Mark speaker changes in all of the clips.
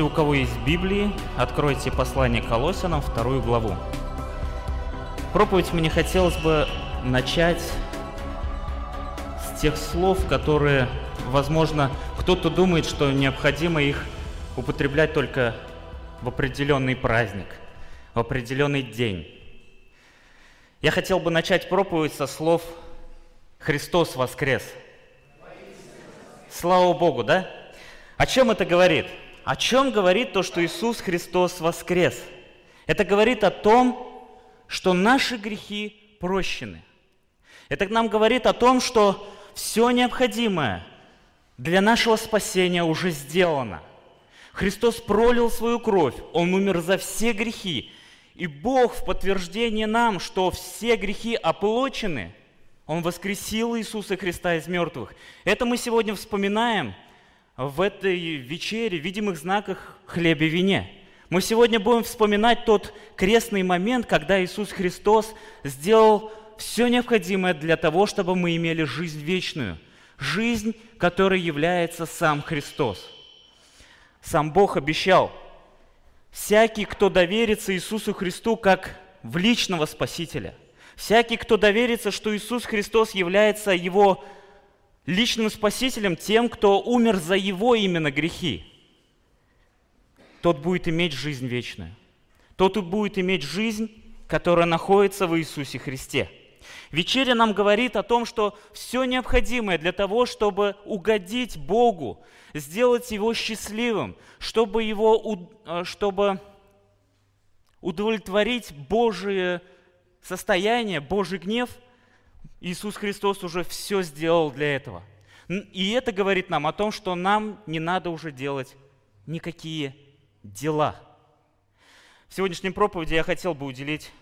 Speaker 1: Если у кого есть Библии, откройте послание Колоссянам, вторую главу. Проповедь мне хотелось бы начать с тех слов, которые, возможно, кто-то думает, что необходимо их употреблять только в определенный праздник, в определенный день. Я хотел бы начать проповедь со слов «Христос воскрес». Слава Богу, да? О чем это говорит? О чем говорит то, что Иисус Христос воскрес? Это говорит о том, что наши грехи прощены. Это нам говорит о том, что все необходимое для нашего спасения уже сделано. Христос пролил свою кровь, Он умер за все грехи. И Бог в подтверждение нам, что все грехи оплачены, Он воскресил Иисуса Христа из мертвых. Это мы сегодня вспоминаем – в этой вечере, видимых знаках хлебе вине. Мы сегодня будем вспоминать тот крестный момент, когда Иисус Христос сделал все необходимое для того, чтобы мы имели жизнь вечную. Жизнь, которой является сам Христос. Сам Бог обещал, всякий, кто доверится Иисусу Христу как в личного Спасителя, всякий, кто доверится, что Иисус Христос является его личным спасителем тем, кто умер за его именно грехи, тот будет иметь жизнь вечную. Тот будет иметь жизнь, которая находится в Иисусе Христе. Вечеря нам говорит о том, что все необходимое для того, чтобы угодить Богу, сделать Его счастливым, чтобы, его, э, чтобы удовлетворить Божие состояние, Божий гнев – Иисус Христос уже все сделал для этого. И это говорит нам о том, что нам не надо уже делать никакие дела. В сегодняшнем проповеди я хотел бы уделить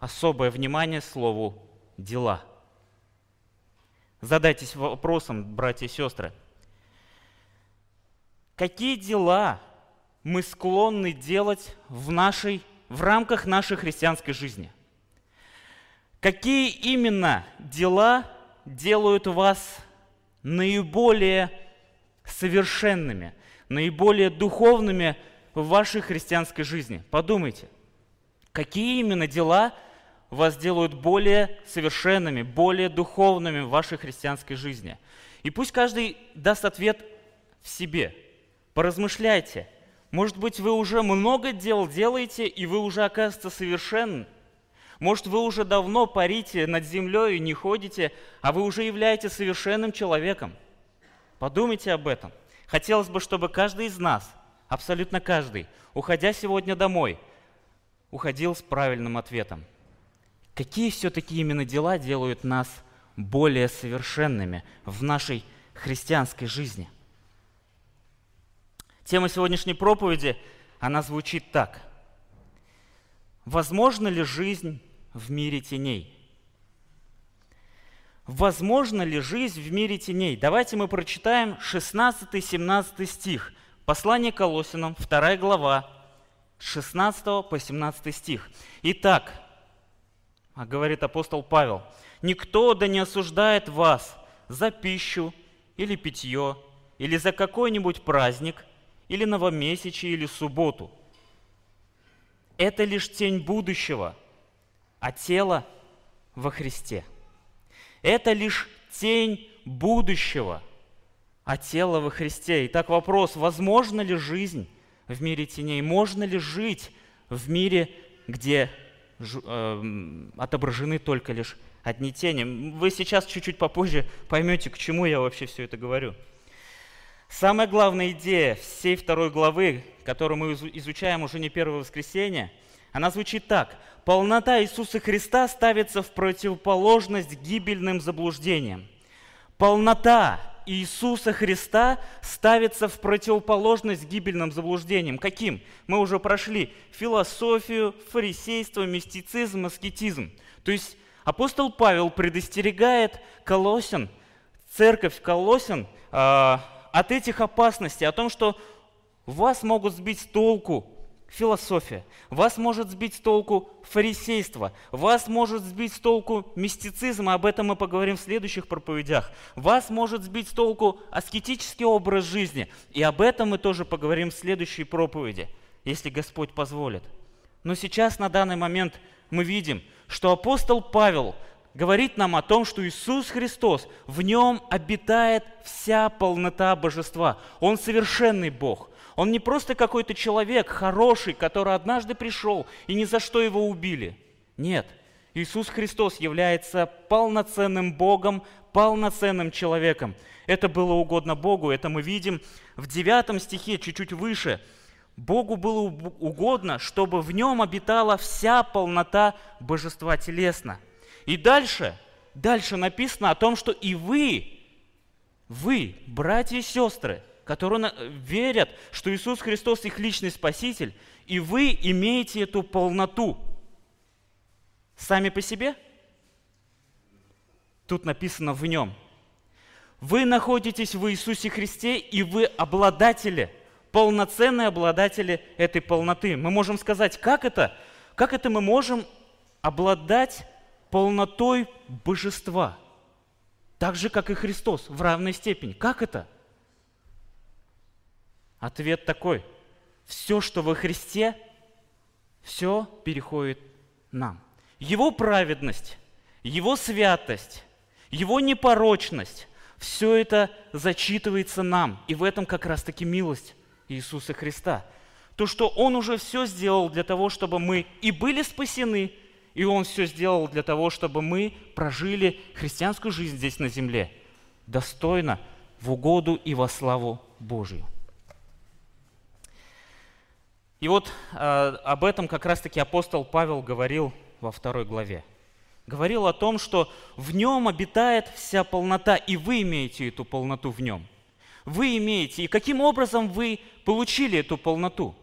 Speaker 1: особое внимание слову «дела». Задайтесь вопросом, братья и сестры. Какие дела мы склонны делать в, нашей, в рамках нашей христианской жизни? Какие именно дела делают вас наиболее совершенными, наиболее духовными в вашей христианской жизни? Подумайте, какие именно дела вас делают более совершенными, более духовными в вашей христианской жизни? И пусть каждый даст ответ в себе. Поразмышляйте. Может быть, вы уже много дел делаете, и вы уже, оказывается, совершенны – может, вы уже давно парите над землей и не ходите, а вы уже являетесь совершенным человеком. Подумайте об этом. Хотелось бы, чтобы каждый из нас, абсолютно каждый, уходя сегодня домой, уходил с правильным ответом. Какие все-таки именно дела делают нас более совершенными в нашей христианской жизни? Тема сегодняшней проповеди, она звучит так. Возможно ли жизнь в мире теней. Возможно ли жизнь в мире теней? Давайте мы прочитаем 16-17 стих. Послание Колосинам, 2 глава, 16 по 17 стих. Итак, а говорит апостол Павел, «Никто да не осуждает вас за пищу или питье, или за какой-нибудь праздник, или новомесячие, или субботу. Это лишь тень будущего – а тело во Христе. Это лишь тень будущего, а тело во Христе. Итак, вопрос, возможно ли жизнь в мире теней? Можно ли жить в мире, где э, отображены только лишь одни тени? Вы сейчас чуть-чуть попозже поймете, к чему я вообще все это говорю. Самая главная идея всей второй главы, которую мы изучаем уже не первое воскресенье – она звучит так. Полнота Иисуса Христа ставится в противоположность гибельным заблуждениям. Полнота Иисуса Христа ставится в противоположность гибельным заблуждениям. Каким? Мы уже прошли философию, фарисейство, мистицизм, аскетизм. То есть апостол Павел предостерегает Колосин, церковь Колосин, э, от этих опасностей, о том, что вас могут сбить с толку философия, вас может сбить с толку фарисейство, вас может сбить с толку мистицизм, об этом мы поговорим в следующих проповедях, вас может сбить с толку аскетический образ жизни, и об этом мы тоже поговорим в следующей проповеди, если Господь позволит. Но сейчас, на данный момент, мы видим, что апостол Павел говорит нам о том, что Иисус Христос, в нем обитает вся полнота божества. Он совершенный Бог – он не просто какой-то человек хороший, который однажды пришел и ни за что его убили. Нет, Иисус Христос является полноценным Богом, полноценным человеком. Это было угодно Богу, это мы видим в 9 стихе, чуть-чуть выше. Богу было угодно, чтобы в нем обитала вся полнота божества телесно. И дальше, дальше написано о том, что и вы, вы, братья и сестры, которые верят, что Иисус Христос их личный Спаситель, и вы имеете эту полноту. Сами по себе? Тут написано в нем. Вы находитесь в Иисусе Христе, и вы обладатели, полноценные обладатели этой полноты. Мы можем сказать, как это? Как это мы можем обладать полнотой божества? Так же, как и Христос, в равной степени. Как это? Ответ такой. Все, что во Христе, все переходит нам. Его праведность, Его святость, Его непорочность, все это зачитывается нам. И в этом как раз-таки милость Иисуса Христа. То, что Он уже все сделал для того, чтобы мы и были спасены, и Он все сделал для того, чтобы мы прожили христианскую жизнь здесь на земле достойно, в угоду и во славу Божию. И вот э, об этом как раз-таки апостол Павел говорил во второй главе. Говорил о том, что в нем обитает вся полнота, и вы имеете эту полноту в нем. Вы имеете. И каким образом вы получили эту полноту?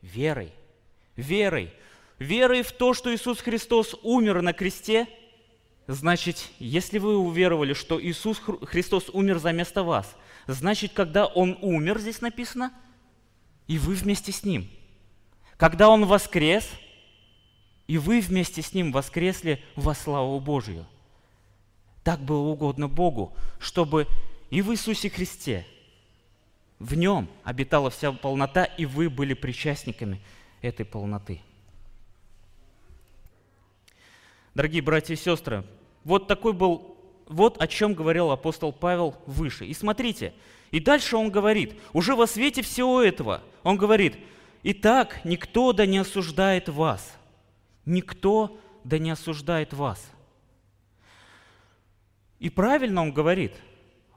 Speaker 1: Верой. Верой. Верой в то, что Иисус Христос умер на кресте, значит, если вы уверовали, что Иисус Христос умер за место вас, значит, когда Он умер, здесь написано – и вы вместе с Ним. Когда Он воскрес, и вы вместе с Ним воскресли во славу Божию. Так было угодно Богу, чтобы и в Иисусе Христе, в Нем обитала вся полнота, и вы были причастниками этой полноты. Дорогие братья и сестры, вот такой был, вот о чем говорил апостол Павел выше. И смотрите, и дальше он говорит, уже во свете всего этого, он говорит, «Итак, никто да не осуждает вас». Никто да не осуждает вас. И правильно он говорит.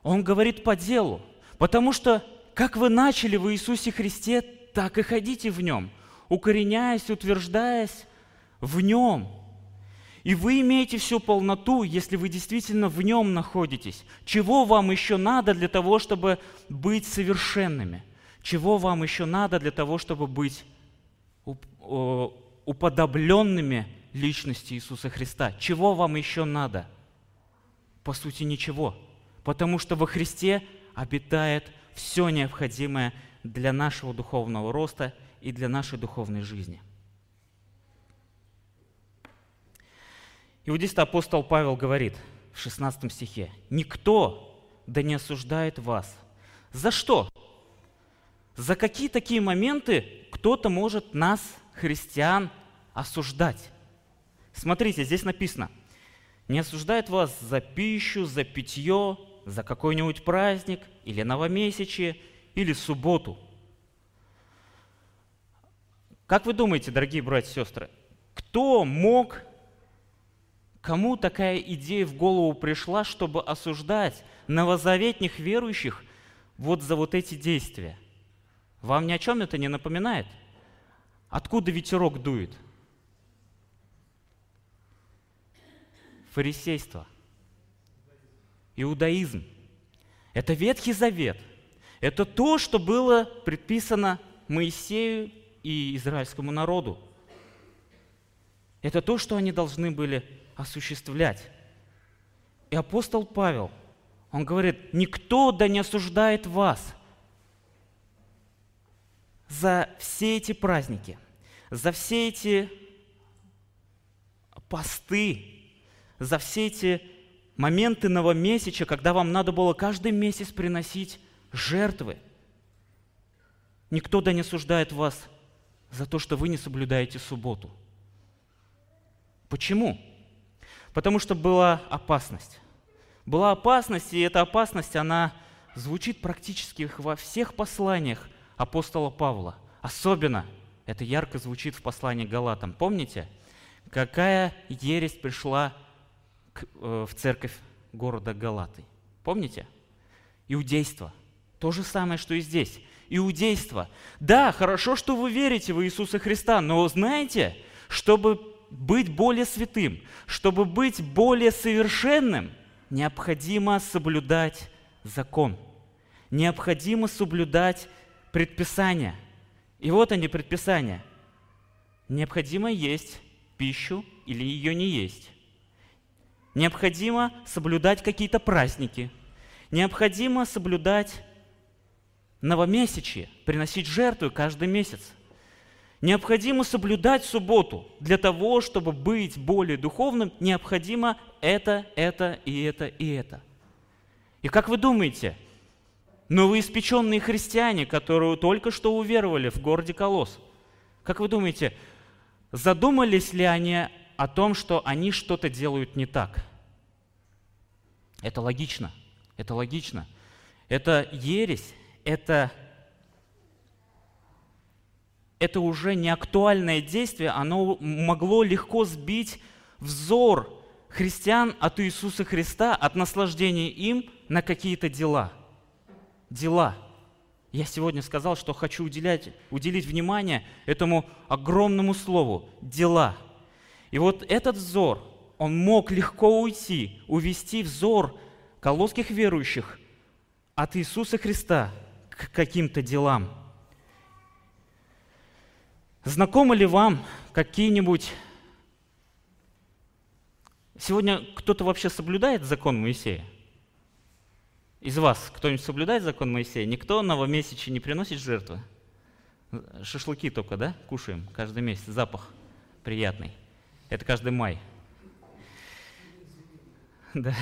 Speaker 1: Он говорит по делу. Потому что как вы начали в Иисусе Христе, так и ходите в Нем, укореняясь, утверждаясь в Нем – и вы имеете всю полноту, если вы действительно в нем находитесь. Чего вам еще надо для того, чтобы быть совершенными? Чего вам еще надо для того, чтобы быть уподобленными личности Иисуса Христа? Чего вам еще надо? По сути, ничего. Потому что во Христе обитает все необходимое для нашего духовного роста и для нашей духовной жизни. И вот здесь апостол Павел говорит в 16 стихе, «Никто да не осуждает вас». За что? За какие такие моменты кто-то может нас, христиан, осуждать? Смотрите, здесь написано, не осуждает вас за пищу, за питье, за какой-нибудь праздник, или новомесячие, или субботу. Как вы думаете, дорогие братья и сестры, кто мог Кому такая идея в голову пришла, чтобы осуждать новозаветних верующих вот за вот эти действия? Вам ни о чем это не напоминает? Откуда ветерок дует? Фарисейство. Иудаизм. Это Ветхий Завет. Это то, что было предписано Моисею и израильскому народу. Это то, что они должны были осуществлять. И апостол Павел, он говорит, никто да не осуждает вас. за все эти праздники, за все эти посты, за все эти моменты новомесяча, когда вам надо было каждый месяц приносить жертвы. Никто да не осуждает вас за то, что вы не соблюдаете субботу. Почему? Потому что была опасность. Была опасность, и эта опасность, она звучит практически во всех посланиях апостола Павла. Особенно это ярко звучит в послании Галатам. Помните, какая ересь пришла э, в церковь города Галаты? Помните? Иудейство. То же самое, что и здесь. Иудейство. Да, хорошо, что вы верите в Иисуса Христа, но знаете, чтобы быть более святым, чтобы быть более совершенным, необходимо соблюдать закон. Необходимо соблюдать предписания. И вот они, предписания. Необходимо есть пищу или ее не есть. Необходимо соблюдать какие-то праздники. Необходимо соблюдать новомесячие, приносить жертву каждый месяц. Необходимо соблюдать субботу. Для того, чтобы быть более духовным, необходимо это, это и это и это. И как вы думаете, новоиспеченные христиане, которые только что уверовали в городе Колос. Как вы думаете, задумались ли они о том, что они что-то делают не так? Это логично. Это логично. Это ересь, это, это уже не актуальное действие, оно могло легко сбить взор христиан от Иисуса Христа, от наслаждения им на какие-то дела – дела. Я сегодня сказал, что хочу уделять, уделить внимание этому огромному слову – дела. И вот этот взор, он мог легко уйти, увести взор колосских верующих от Иисуса Христа к каким-то делам. Знакомы ли вам какие-нибудь... Сегодня кто-то вообще соблюдает закон Моисея? Из вас кто-нибудь соблюдает закон Моисея? Никто новомесячи не приносит жертвы? Шашлыки только, да, кушаем каждый месяц, запах приятный. Это каждый май. Да.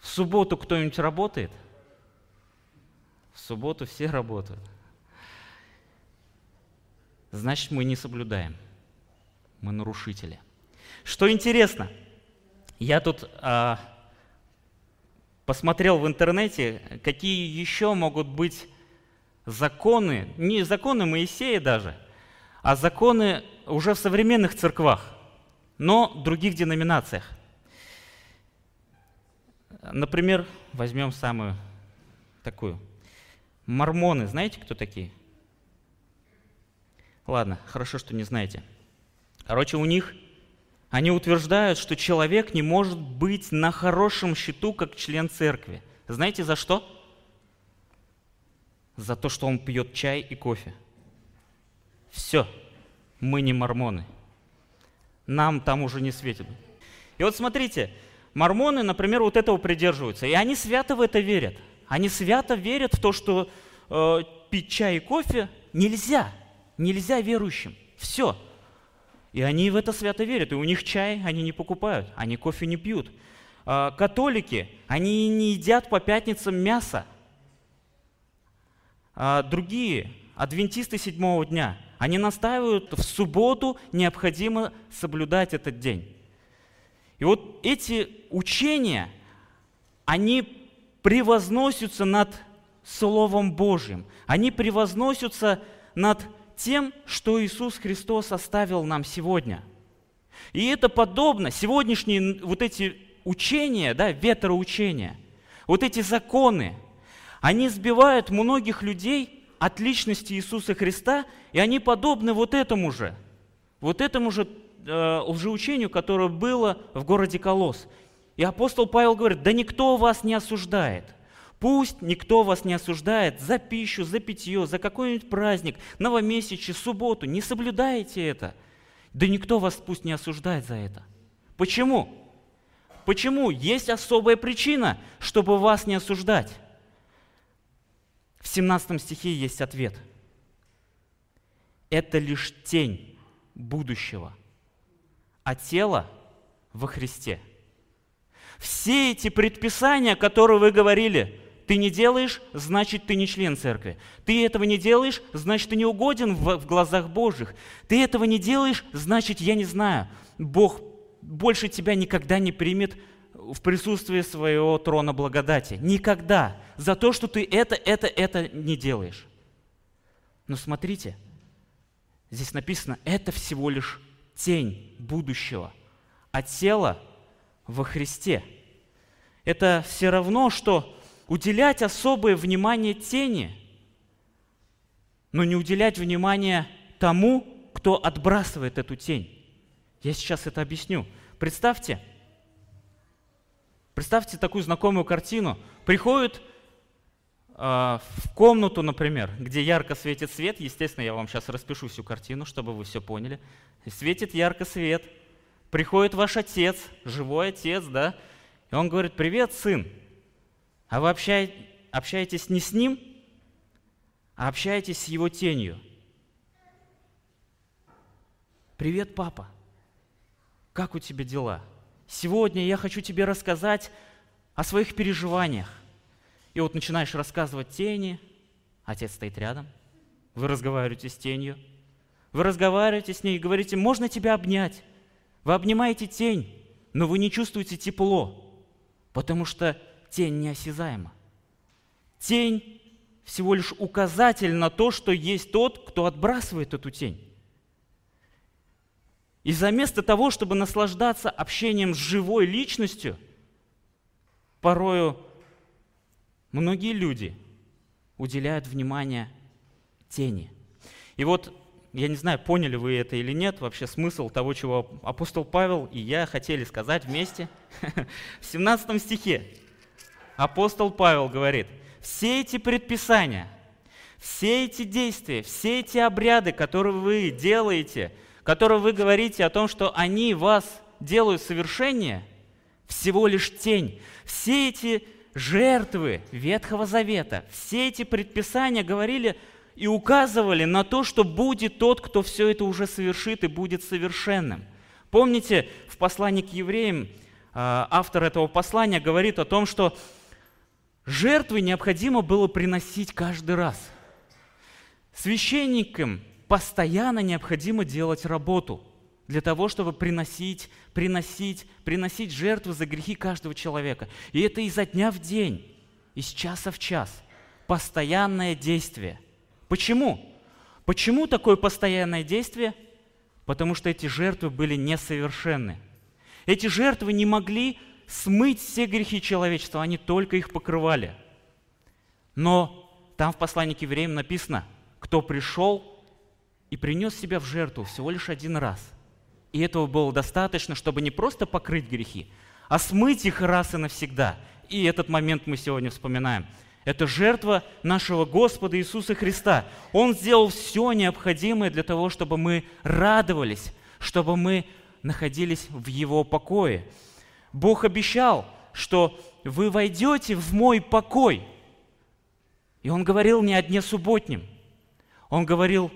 Speaker 1: В субботу кто-нибудь работает? В субботу все работают. Значит, мы не соблюдаем. Мы нарушители. Что интересно, я тут а, посмотрел в интернете, какие еще могут быть законы, не законы Моисея даже, а законы уже в современных церквах, но других деноминациях. Например, возьмем самую такую. Мормоны, знаете, кто такие? Ладно, хорошо, что не знаете. Короче, у них они утверждают, что человек не может быть на хорошем счету как член церкви. Знаете за что? За то, что он пьет чай и кофе. Все, мы не мормоны. Нам там уже не светит. И вот смотрите, мормоны, например, вот этого придерживаются. И они свято в это верят. Они свято верят в то, что э, пить чай и кофе нельзя. Нельзя верующим. Все. И они в это свято верят, и у них чай они не покупают, они кофе не пьют. А, католики, они не едят по пятницам мясо. А другие, адвентисты седьмого дня, они настаивают, в субботу необходимо соблюдать этот день. И вот эти учения, они превозносятся над Словом Божьим, они превозносятся над тем, что Иисус Христос оставил нам сегодня. И это подобно, сегодняшние вот эти учения, да, ветроучения, вот эти законы, они сбивают многих людей от личности Иисуса Христа, и они подобны вот этому же, вот этому же э, лжеучению, которое было в городе Колос. И апостол Павел говорит, да никто вас не осуждает – Пусть никто вас не осуждает за пищу, за питье, за какой-нибудь праздник, новомесячие, субботу. Не соблюдаете это. Да никто вас пусть не осуждает за это. Почему? Почему? Есть особая причина, чтобы вас не осуждать. В 17 стихе есть ответ. Это лишь тень будущего, а тело во Христе. Все эти предписания, которые вы говорили, ты не делаешь, значит, ты не член церкви. Ты этого не делаешь, значит, ты не угоден в, в глазах Божьих. Ты этого не делаешь, значит, я не знаю, Бог больше тебя никогда не примет в присутствии своего трона благодати. Никогда. За то, что ты это, это, это не делаешь. Но смотрите, здесь написано, это всего лишь тень будущего, а тело во Христе. Это все равно, что уделять особое внимание тени, но не уделять внимание тому, кто отбрасывает эту тень. Я сейчас это объясню. Представьте, представьте такую знакомую картину. Приходит э, в комнату, например, где ярко светит свет. Естественно, я вам сейчас распишу всю картину, чтобы вы все поняли. Светит ярко свет. Приходит ваш отец, живой отец, да, и он говорит, привет, сын. А вы общаетесь не с ним, а общаетесь с его тенью. Привет, папа. Как у тебя дела? Сегодня я хочу тебе рассказать о своих переживаниях. И вот начинаешь рассказывать тени, отец стоит рядом, вы разговариваете с тенью, вы разговариваете с ней и говорите, можно тебя обнять. Вы обнимаете тень, но вы не чувствуете тепло, потому что тень неосязаема. Тень всего лишь указатель на то, что есть тот, кто отбрасывает эту тень. И вместо того, чтобы наслаждаться общением с живой личностью, порою многие люди уделяют внимание тени. И вот, я не знаю, поняли вы это или нет, вообще смысл того, чего апостол Павел и я хотели сказать вместе. В 17 стихе апостол Павел говорит, все эти предписания, все эти действия, все эти обряды, которые вы делаете – которые вы говорите о том, что они вас делают совершеннее, всего лишь тень. Все эти жертвы Ветхого Завета, все эти предписания говорили и указывали на то, что будет тот, кто все это уже совершит и будет совершенным. Помните, в послании к евреям а, автор этого послания говорит о том, что жертвы необходимо было приносить каждый раз. Священникам постоянно необходимо делать работу для того, чтобы приносить, приносить, приносить жертву за грехи каждого человека. И это изо дня в день, из часа в час. Постоянное действие. Почему? Почему такое постоянное действие? Потому что эти жертвы были несовершенны. Эти жертвы не могли смыть все грехи человечества, они только их покрывали. Но там в послании к евреям написано, кто пришел и принес себя в жертву всего лишь один раз. И этого было достаточно, чтобы не просто покрыть грехи, а смыть их раз и навсегда. И этот момент мы сегодня вспоминаем. Это жертва нашего Господа Иисуса Христа. Он сделал все необходимое для того, чтобы мы радовались, чтобы мы находились в Его покое. Бог обещал, что вы войдете в мой покой. И Он говорил не о дне субботнем. Он говорил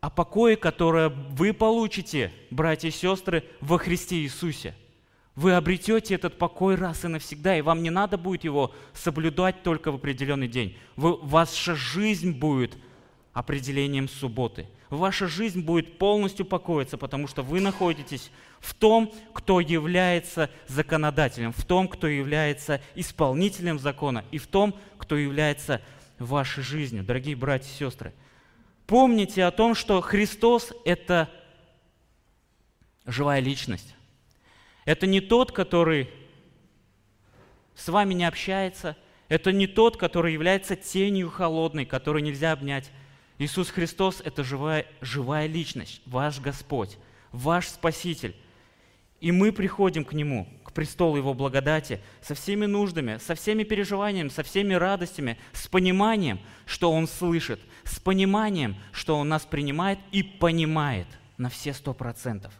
Speaker 1: о покое, которое вы получите, братья и сестры, во Христе Иисусе. Вы обретете этот покой раз и навсегда, и вам не надо будет его соблюдать только в определенный день. Вы, ваша жизнь будет определением субботы. Ваша жизнь будет полностью покоиться, потому что вы находитесь в том, кто является законодателем, в том, кто является исполнителем закона, и в том, кто является вашей жизнью. Дорогие братья и сестры, Помните о том, что Христос – это живая личность. Это не тот, который с вами не общается, это не тот, который является тенью холодной, которую нельзя обнять. Иисус Христос – это живая, живая личность, ваш Господь, ваш Спаситель. И мы приходим к Нему, к престолу Его благодати, со всеми нуждами, со всеми переживаниями, со всеми радостями, с пониманием, что Он слышит, с пониманием, что Он нас принимает и понимает на все сто процентов.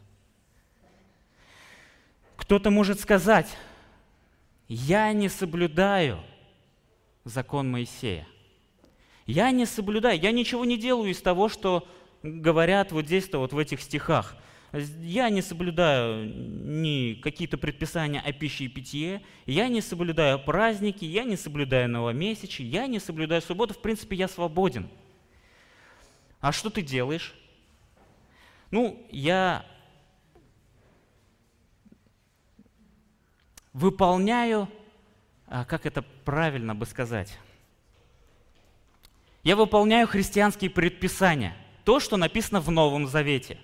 Speaker 1: Кто-то может сказать, я не соблюдаю закон Моисея. Я не соблюдаю, я ничего не делаю из того, что говорят вот здесь-то, вот в этих стихах. Я не соблюдаю ни какие-то предписания о пище и питье, я не соблюдаю праздники, я не соблюдаю новомесячи, я не соблюдаю субботу, в принципе, я свободен. А что ты делаешь? Ну, я выполняю, а как это правильно бы сказать? Я выполняю христианские предписания, то, что написано в Новом Завете.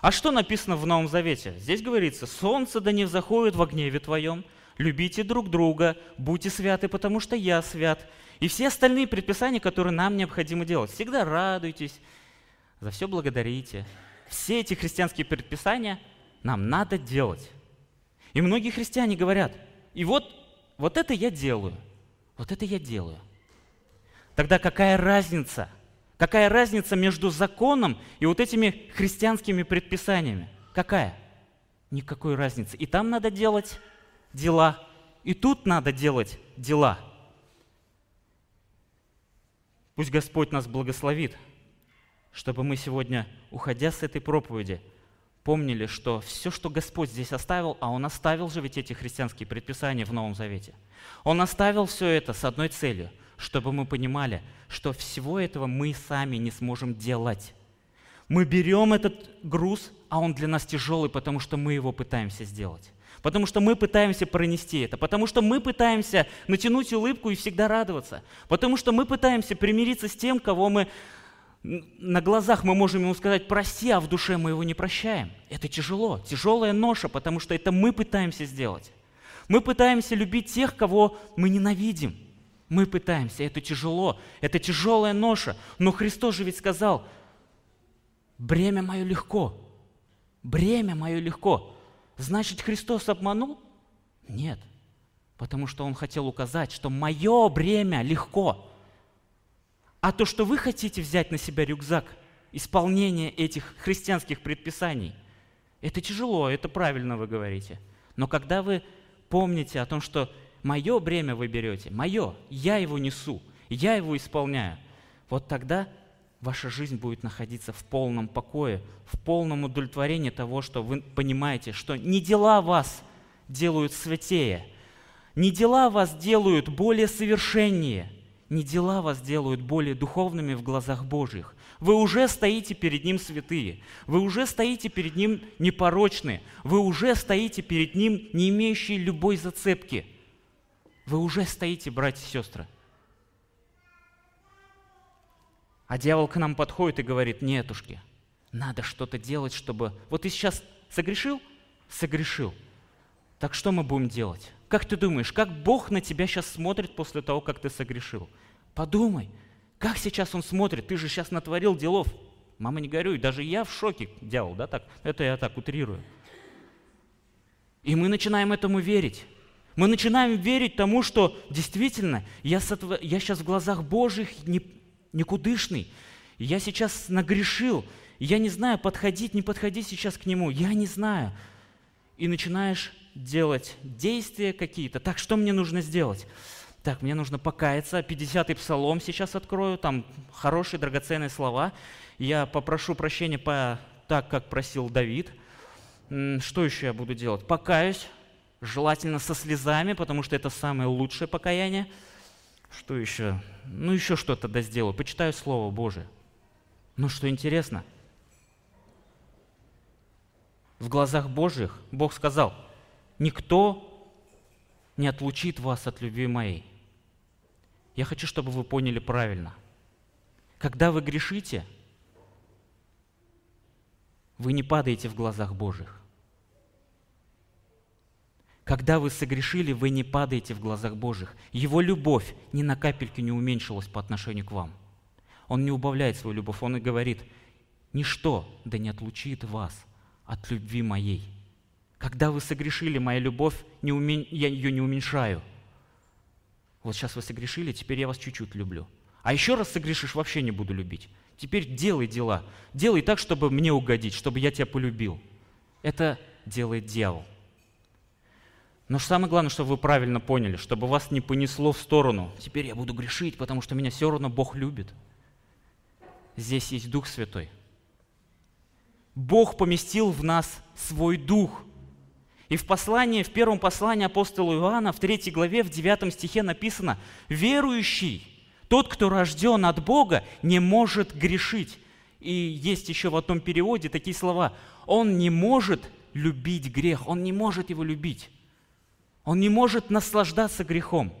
Speaker 1: А что написано в Новом Завете? Здесь говорится, «Солнце да не взаходит во гневе твоем, любите друг друга, будьте святы, потому что я свят». И все остальные предписания, которые нам необходимо делать. Всегда радуйтесь, за все благодарите. Все эти христианские предписания нам надо делать. И многие христиане говорят, и вот, вот это я делаю, вот это я делаю. Тогда какая разница? Какая разница между законом и вот этими христианскими предписаниями? Какая? Никакой разницы. И там надо делать дела, и тут надо делать дела. Пусть Господь нас благословит, чтобы мы сегодня, уходя с этой проповеди, помнили, что все, что Господь здесь оставил, а Он оставил же ведь эти христианские предписания в Новом Завете, Он оставил все это с одной целью, чтобы мы понимали, что всего этого мы сами не сможем делать. Мы берем этот груз, а он для нас тяжелый, потому что мы его пытаемся сделать. Потому что мы пытаемся пронести это, потому что мы пытаемся натянуть улыбку и всегда радоваться, потому что мы пытаемся примириться с тем, кого мы на глазах мы можем ему сказать «прости», а в душе мы его не прощаем. Это тяжело, тяжелая ноша, потому что это мы пытаемся сделать. Мы пытаемся любить тех, кого мы ненавидим. Мы пытаемся, это тяжело, это тяжелая ноша. Но Христос же ведь сказал, бремя мое легко, бремя мое легко. Значит, Христос обманул? Нет, потому что Он хотел указать, что мое бремя легко. А то, что вы хотите взять на себя рюкзак исполнения этих христианских предписаний, это тяжело, это правильно вы говорите. Но когда вы помните о том, что мое бремя вы берете, мое, я его несу, я его исполняю, вот тогда ваша жизнь будет находиться в полном покое, в полном удовлетворении того, что вы понимаете, что не дела вас делают святее, не дела вас делают более совершеннее, не дела вас делают более духовными в глазах Божьих. Вы уже стоите перед Ним святые, вы уже стоите перед Ним непорочные, вы уже стоите перед Ним, не имеющие любой зацепки – вы уже стоите, братья и сестры. А дьявол к нам подходит и говорит, нетушки, надо что-то делать, чтобы... Вот ты сейчас согрешил? Согрешил. Так что мы будем делать? Как ты думаешь, как Бог на тебя сейчас смотрит после того, как ты согрешил? Подумай, как сейчас Он смотрит? Ты же сейчас натворил делов. Мама, не горюй, даже я в шоке, дьявол, да, так? Это я так утрирую. И мы начинаем этому верить. Мы начинаем верить тому, что действительно я, сотв... я сейчас в глазах Божьих не... никудышный. Я сейчас нагрешил. Я не знаю, подходить, не подходить сейчас к Нему. Я не знаю. И начинаешь делать действия какие-то. Так, что мне нужно сделать? Так, мне нужно покаяться. 50-й псалом сейчас открою. Там хорошие, драгоценные слова. Я попрошу прощения по так, как просил Давид. Что еще я буду делать? Покаюсь желательно со слезами, потому что это самое лучшее покаяние. Что еще? Ну, еще что-то да сделаю. Почитаю Слово Божие. Но что интересно, в глазах Божьих Бог сказал, никто не отлучит вас от любви моей. Я хочу, чтобы вы поняли правильно. Когда вы грешите, вы не падаете в глазах Божьих. Когда вы согрешили, вы не падаете в глазах Божьих. Его любовь ни на капельку не уменьшилась по отношению к вам. Он не убавляет свою любовь, он и говорит, ничто да не отлучит вас от любви моей. Когда вы согрешили, моя любовь, не умен... я ее не уменьшаю. Вот сейчас вы согрешили, теперь я вас чуть-чуть люблю. А еще раз согрешишь, вообще не буду любить. Теперь делай дела. Делай так, чтобы мне угодить, чтобы я тебя полюбил. Это делает дьявол. Но самое главное, чтобы вы правильно поняли, чтобы вас не понесло в сторону. Теперь я буду грешить, потому что меня все равно Бог любит. Здесь есть Дух Святой. Бог поместил в нас свой Дух. И в послании, в первом послании апостола Иоанна, в третьей главе, в девятом стихе написано, «Верующий, тот, кто рожден от Бога, не может грешить». И есть еще в одном переводе такие слова, «Он не может любить грех, он не может его любить». Он не может наслаждаться грехом.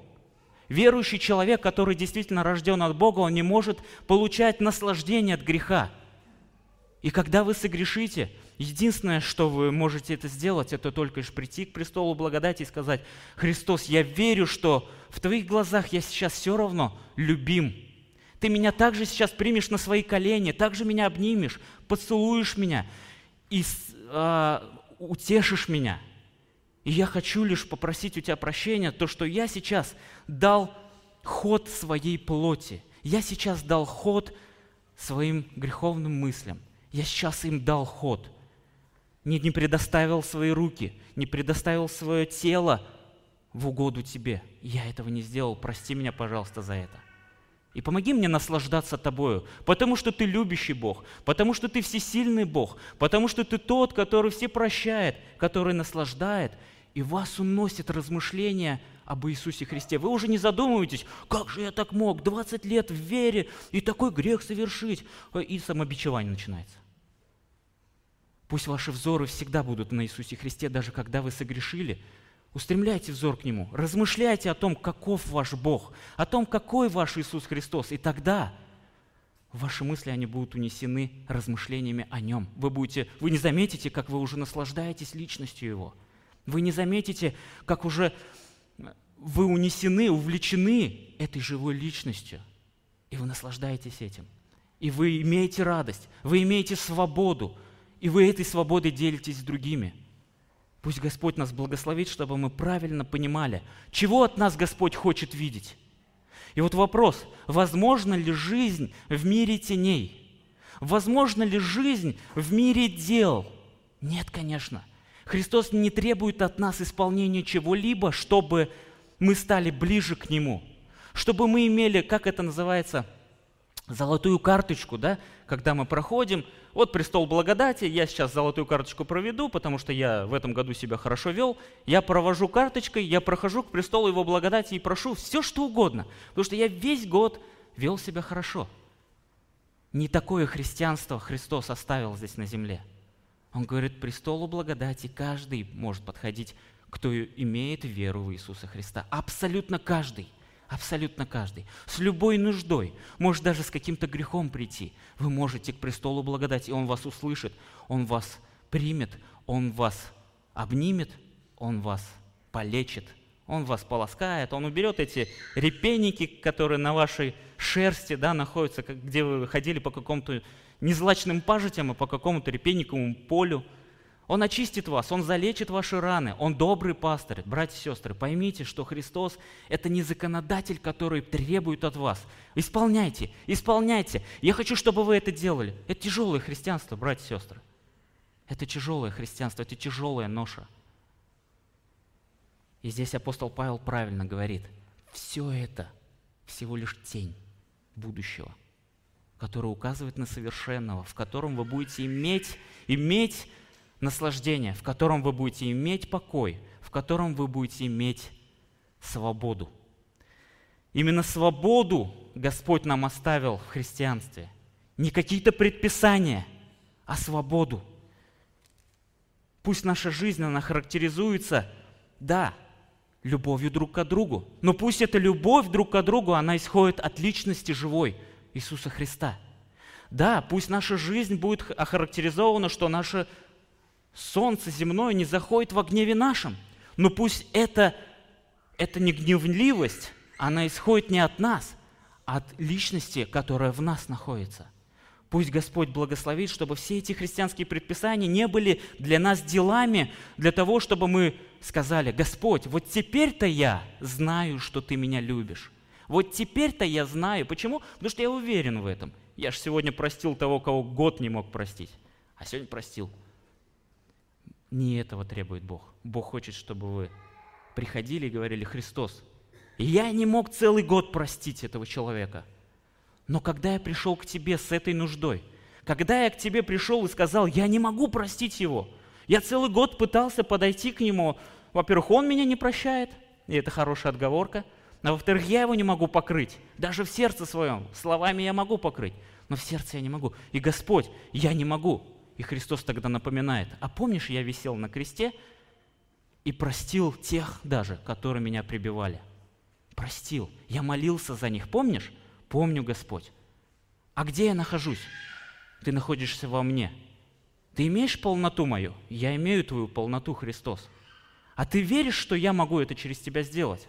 Speaker 1: Верующий человек, который действительно рожден от Бога, он не может получать наслаждение от греха. И когда вы согрешите, единственное, что вы можете это сделать, это только лишь прийти к престолу благодати и сказать, Христос, я верю, что в Твоих глазах я сейчас все равно любим. Ты меня также сейчас примешь на свои колени, также меня обнимешь, поцелуешь меня и э, утешишь меня – и я хочу лишь попросить у тебя прощения, то, что я сейчас дал ход своей плоти. Я сейчас дал ход своим греховным мыслям. Я сейчас им дал ход. Не, не предоставил свои руки, не предоставил свое тело в угоду тебе. Я этого не сделал. Прости меня, пожалуйста, за это. И помоги мне наслаждаться Тобою, потому что Ты любящий Бог, потому что Ты всесильный Бог, потому что Ты тот, который все прощает, который наслаждает, и вас уносит размышления об Иисусе Христе. Вы уже не задумываетесь, как же я так мог 20 лет в вере и такой грех совершить, и самобичевание начинается. Пусть ваши взоры всегда будут на Иисусе Христе, даже когда вы согрешили – Устремляйте взор к Нему, размышляйте о том, каков ваш Бог, о том, какой ваш Иисус Христос, и тогда ваши мысли, они будут унесены размышлениями о Нем. Вы, будете, вы не заметите, как вы уже наслаждаетесь личностью Его. Вы не заметите, как уже вы унесены, увлечены этой живой личностью, и вы наслаждаетесь этим. И вы имеете радость, вы имеете свободу, и вы этой свободой делитесь с другими – Пусть Господь нас благословит, чтобы мы правильно понимали, чего от нас Господь хочет видеть. И вот вопрос, возможно ли жизнь в мире теней? Возможно ли жизнь в мире дел? Нет, конечно. Христос не требует от нас исполнения чего-либо, чтобы мы стали ближе к Нему, чтобы мы имели, как это называется, золотую карточку, да, когда мы проходим, вот престол благодати, я сейчас золотую карточку проведу, потому что я в этом году себя хорошо вел, я провожу карточкой, я прохожу к престолу его благодати и прошу все, что угодно, потому что я весь год вел себя хорошо. Не такое христианство Христос оставил здесь на земле. Он говорит, престолу благодати каждый может подходить, кто имеет веру в Иисуса Христа. Абсолютно каждый. Абсолютно каждый. С любой нуждой. Может даже с каким-то грехом прийти. Вы можете к престолу благодати, и Он вас услышит, Он вас примет, Он вас обнимет, Он вас полечит, Он вас полоскает, Он уберет эти репейники, которые на вашей шерсти да, находятся, где вы ходили по какому-то незлачным пажитям, а по какому-то репейниковому полю – он очистит вас, Он залечит ваши раны, Он добрый пастырь. Братья и сестры, поймите, что Христос – это не законодатель, который требует от вас. Исполняйте, исполняйте. Я хочу, чтобы вы это делали. Это тяжелое христианство, братья и сестры. Это тяжелое христианство, это тяжелая ноша. И здесь апостол Павел правильно говорит, все это всего лишь тень будущего, который указывает на совершенного, в котором вы будете иметь, иметь наслаждение, в котором вы будете иметь покой, в котором вы будете иметь свободу. Именно свободу Господь нам оставил в христианстве. Не какие-то предписания, а свободу. Пусть наша жизнь, она характеризуется, да, любовью друг к другу, но пусть эта любовь друг к другу, она исходит от личности живой Иисуса Христа. Да, пусть наша жизнь будет охарактеризована, что наша солнце земное не заходит во гневе нашем. Но пусть это, это не гневливость, она исходит не от нас, а от личности, которая в нас находится. Пусть Господь благословит, чтобы все эти христианские предписания не были для нас делами, для того, чтобы мы сказали, Господь, вот теперь-то я знаю, что Ты меня любишь. Вот теперь-то я знаю. Почему? Потому что я уверен в этом. Я же сегодня простил того, кого год не мог простить, а сегодня простил. Не этого требует Бог. Бог хочет, чтобы вы приходили и говорили, Христос, я не мог целый год простить этого человека. Но когда я пришел к тебе с этой нуждой, когда я к тебе пришел и сказал, я не могу простить его, я целый год пытался подойти к нему, во-первых, он меня не прощает, и это хорошая отговорка, а во-вторых, я его не могу покрыть, даже в сердце своем, словами я могу покрыть, но в сердце я не могу. И Господь, я не могу. И Христос тогда напоминает, а помнишь, я висел на кресте и простил тех даже, которые меня прибивали простил, я молился за них. Помнишь? Помню, Господь. А где я нахожусь? Ты находишься во мне. Ты имеешь полноту мою? Я имею твою полноту, Христос. А ты веришь, что я могу это через тебя сделать?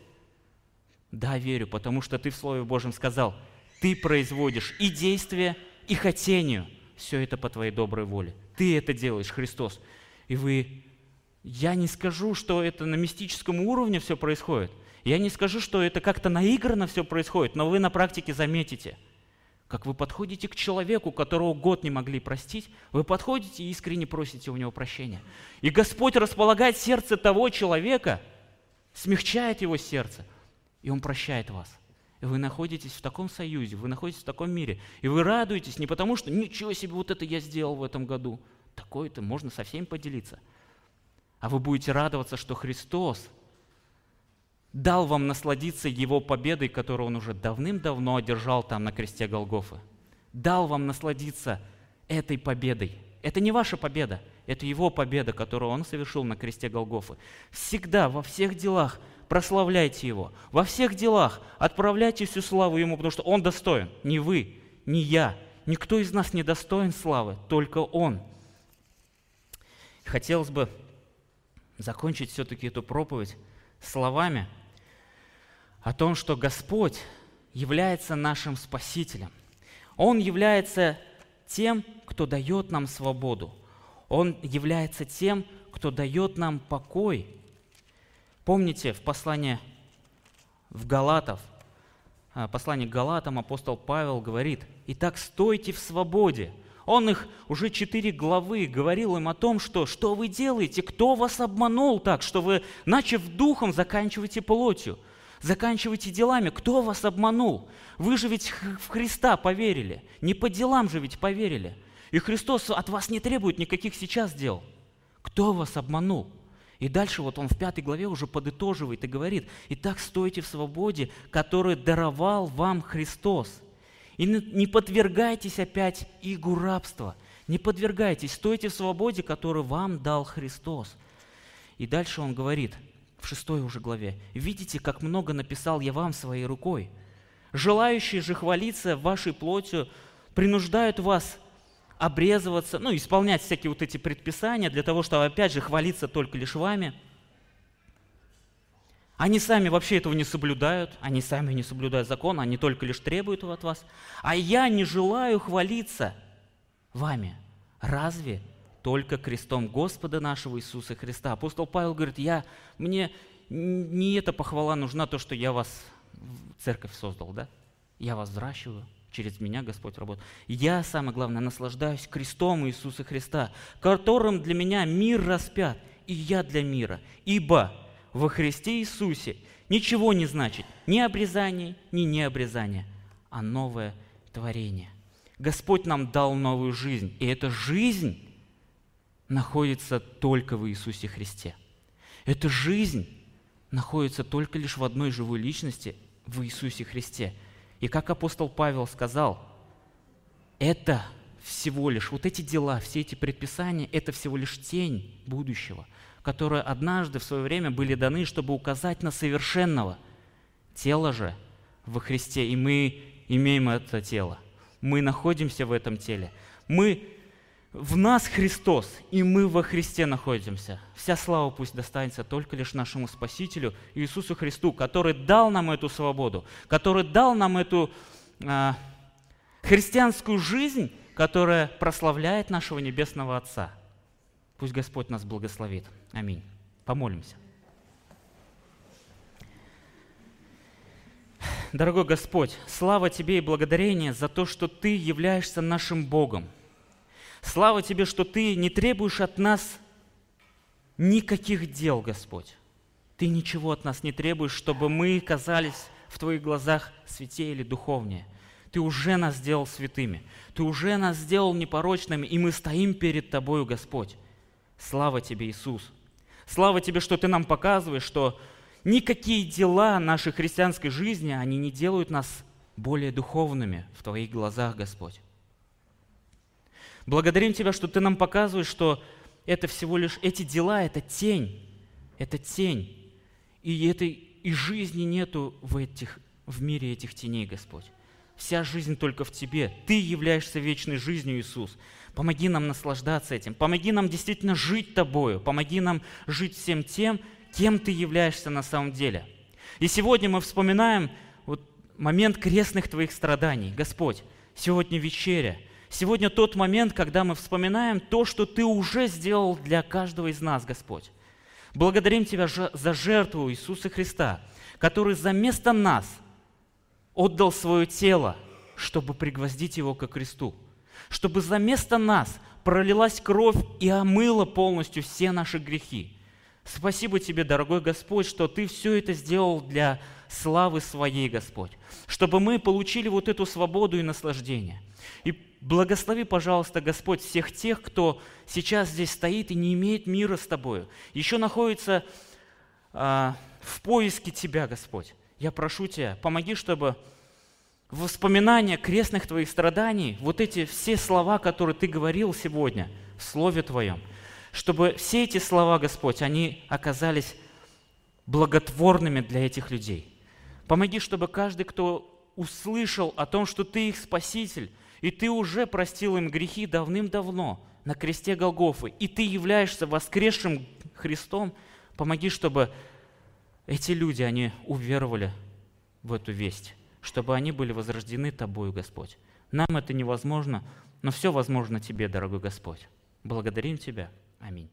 Speaker 1: Да, верю, потому что ты в Слове Божьем сказал, ты производишь и действие, и хотению. Все это по твоей доброй воле. Ты это делаешь, Христос. И вы, я не скажу, что это на мистическом уровне все происходит. Я не скажу, что это как-то наигранно все происходит, но вы на практике заметите, как вы подходите к человеку, которого год не могли простить, вы подходите и искренне просите у него прощения. И Господь располагает сердце того человека, смягчает его сердце, и он прощает вас. Вы находитесь в таком союзе, вы находитесь в таком мире, и вы радуетесь не потому, что ничего себе, вот это я сделал в этом году. Такое-то можно со всеми поделиться. А вы будете радоваться, что Христос – дал вам насладиться Его победой, которую Он уже давным-давно одержал там на кресте Голгофы. Дал вам насладиться этой победой. Это не ваша победа, это Его победа, которую Он совершил на кресте Голгофы. Всегда, во всех делах прославляйте Его. Во всех делах отправляйте всю славу Ему, потому что Он достоин. Не вы, не я, никто из нас не достоин славы, только Он. Хотелось бы закончить все-таки эту проповедь словами – о том, что Господь является нашим Спасителем. Он является тем, кто дает нам свободу. Он является тем, кто дает нам покой. Помните, в послании в Галатов, а, послании к Галатам апостол Павел говорит, «Итак, стойте в свободе». Он их уже четыре главы говорил им о том, что что вы делаете, кто вас обманул так, что вы, начав духом, заканчиваете плотью – заканчивайте делами. Кто вас обманул? Вы же ведь в Христа поверили. Не по делам же ведь поверили. И Христос от вас не требует никаких сейчас дел. Кто вас обманул? И дальше вот он в пятой главе уже подытоживает и говорит, «Итак, стойте в свободе, которую даровал вам Христос. И не подвергайтесь опять игу рабства. Не подвергайтесь, стойте в свободе, которую вам дал Христос». И дальше он говорит – в шестой уже главе. «Видите, как много написал я вам своей рукой. Желающие же хвалиться вашей плотью принуждают вас обрезываться, ну, исполнять всякие вот эти предписания для того, чтобы, опять же, хвалиться только лишь вами. Они сами вообще этого не соблюдают, они сами не соблюдают закон, они только лишь требуют его от вас. А я не желаю хвалиться вами. Разве только крестом Господа нашего Иисуса Христа. Апостол Павел говорит, я, мне не эта похвала нужна, то, что я вас церковь создал, да? Я вас взращиваю, через меня Господь работает. Я, самое главное, наслаждаюсь крестом Иисуса Христа, которым для меня мир распят, и я для мира. Ибо во Христе Иисусе ничего не значит ни обрезание, ни необрезание, а новое творение. Господь нам дал новую жизнь, и эта жизнь находится только в Иисусе Христе. Эта жизнь находится только лишь в одной живой личности, в Иисусе Христе. И как апостол Павел сказал, это всего лишь, вот эти дела, все эти предписания, это всего лишь тень будущего, которые однажды в свое время были даны, чтобы указать на совершенного. Тело же во Христе, и мы имеем это тело. Мы находимся в этом теле. Мы в нас Христос, и мы во Христе находимся. Вся слава пусть достанется только лишь нашему Спасителю Иисусу Христу, который дал нам эту свободу, который дал нам эту э, христианскую жизнь, которая прославляет нашего Небесного Отца. Пусть Господь нас благословит. Аминь. Помолимся. Дорогой Господь, слава Тебе и благодарение за то, что Ты являешься нашим Богом – Слава Тебе, что Ты не требуешь от нас никаких дел, Господь. Ты ничего от нас не требуешь, чтобы мы казались в Твоих глазах святее или духовнее. Ты уже нас сделал святыми. Ты уже нас сделал непорочными, и мы стоим перед Тобою, Господь. Слава Тебе, Иисус! Слава Тебе, что Ты нам показываешь, что никакие дела нашей христианской жизни, они не делают нас более духовными в Твоих глазах, Господь. Благодарим Тебя, что Ты нам показываешь, что это всего лишь, эти дела – это тень, это тень. И, этой, и жизни нету в, этих, в мире этих теней, Господь. Вся жизнь только в Тебе. Ты являешься вечной жизнью, Иисус. Помоги нам наслаждаться этим. Помоги нам действительно жить Тобою. Помоги нам жить всем тем, кем Ты являешься на самом деле. И сегодня мы вспоминаем вот момент крестных Твоих страданий. Господь, сегодня вечеря. Сегодня тот момент, когда мы вспоминаем то, что Ты уже сделал для каждого из нас, Господь. Благодарим Тебя за жертву Иисуса Христа, который за место нас отдал свое тело, чтобы пригвоздить его ко кресту, чтобы за место нас пролилась кровь и омыла полностью все наши грехи. Спасибо Тебе, дорогой Господь, что Ты все это сделал для славы Своей, Господь, чтобы мы получили вот эту свободу и наслаждение. И Благослови, пожалуйста, Господь, всех тех, кто сейчас здесь стоит и не имеет мира с Тобою, еще находится а, в поиске Тебя, Господь. Я прошу Тебя, помоги, чтобы воспоминания крестных Твоих страданий, вот эти все слова, которые Ты говорил сегодня в Слове Твоем, чтобы все эти слова, Господь, они оказались благотворными для этих людей. Помоги, чтобы каждый, кто услышал о том, что Ты их Спаситель, и ты уже простил им грехи давным-давно на кресте Голгофы, и ты являешься воскресшим Христом, помоги, чтобы эти люди, они уверовали в эту весть, чтобы они были возрождены Тобою, Господь. Нам это невозможно, но все возможно Тебе, дорогой Господь. Благодарим Тебя. Аминь.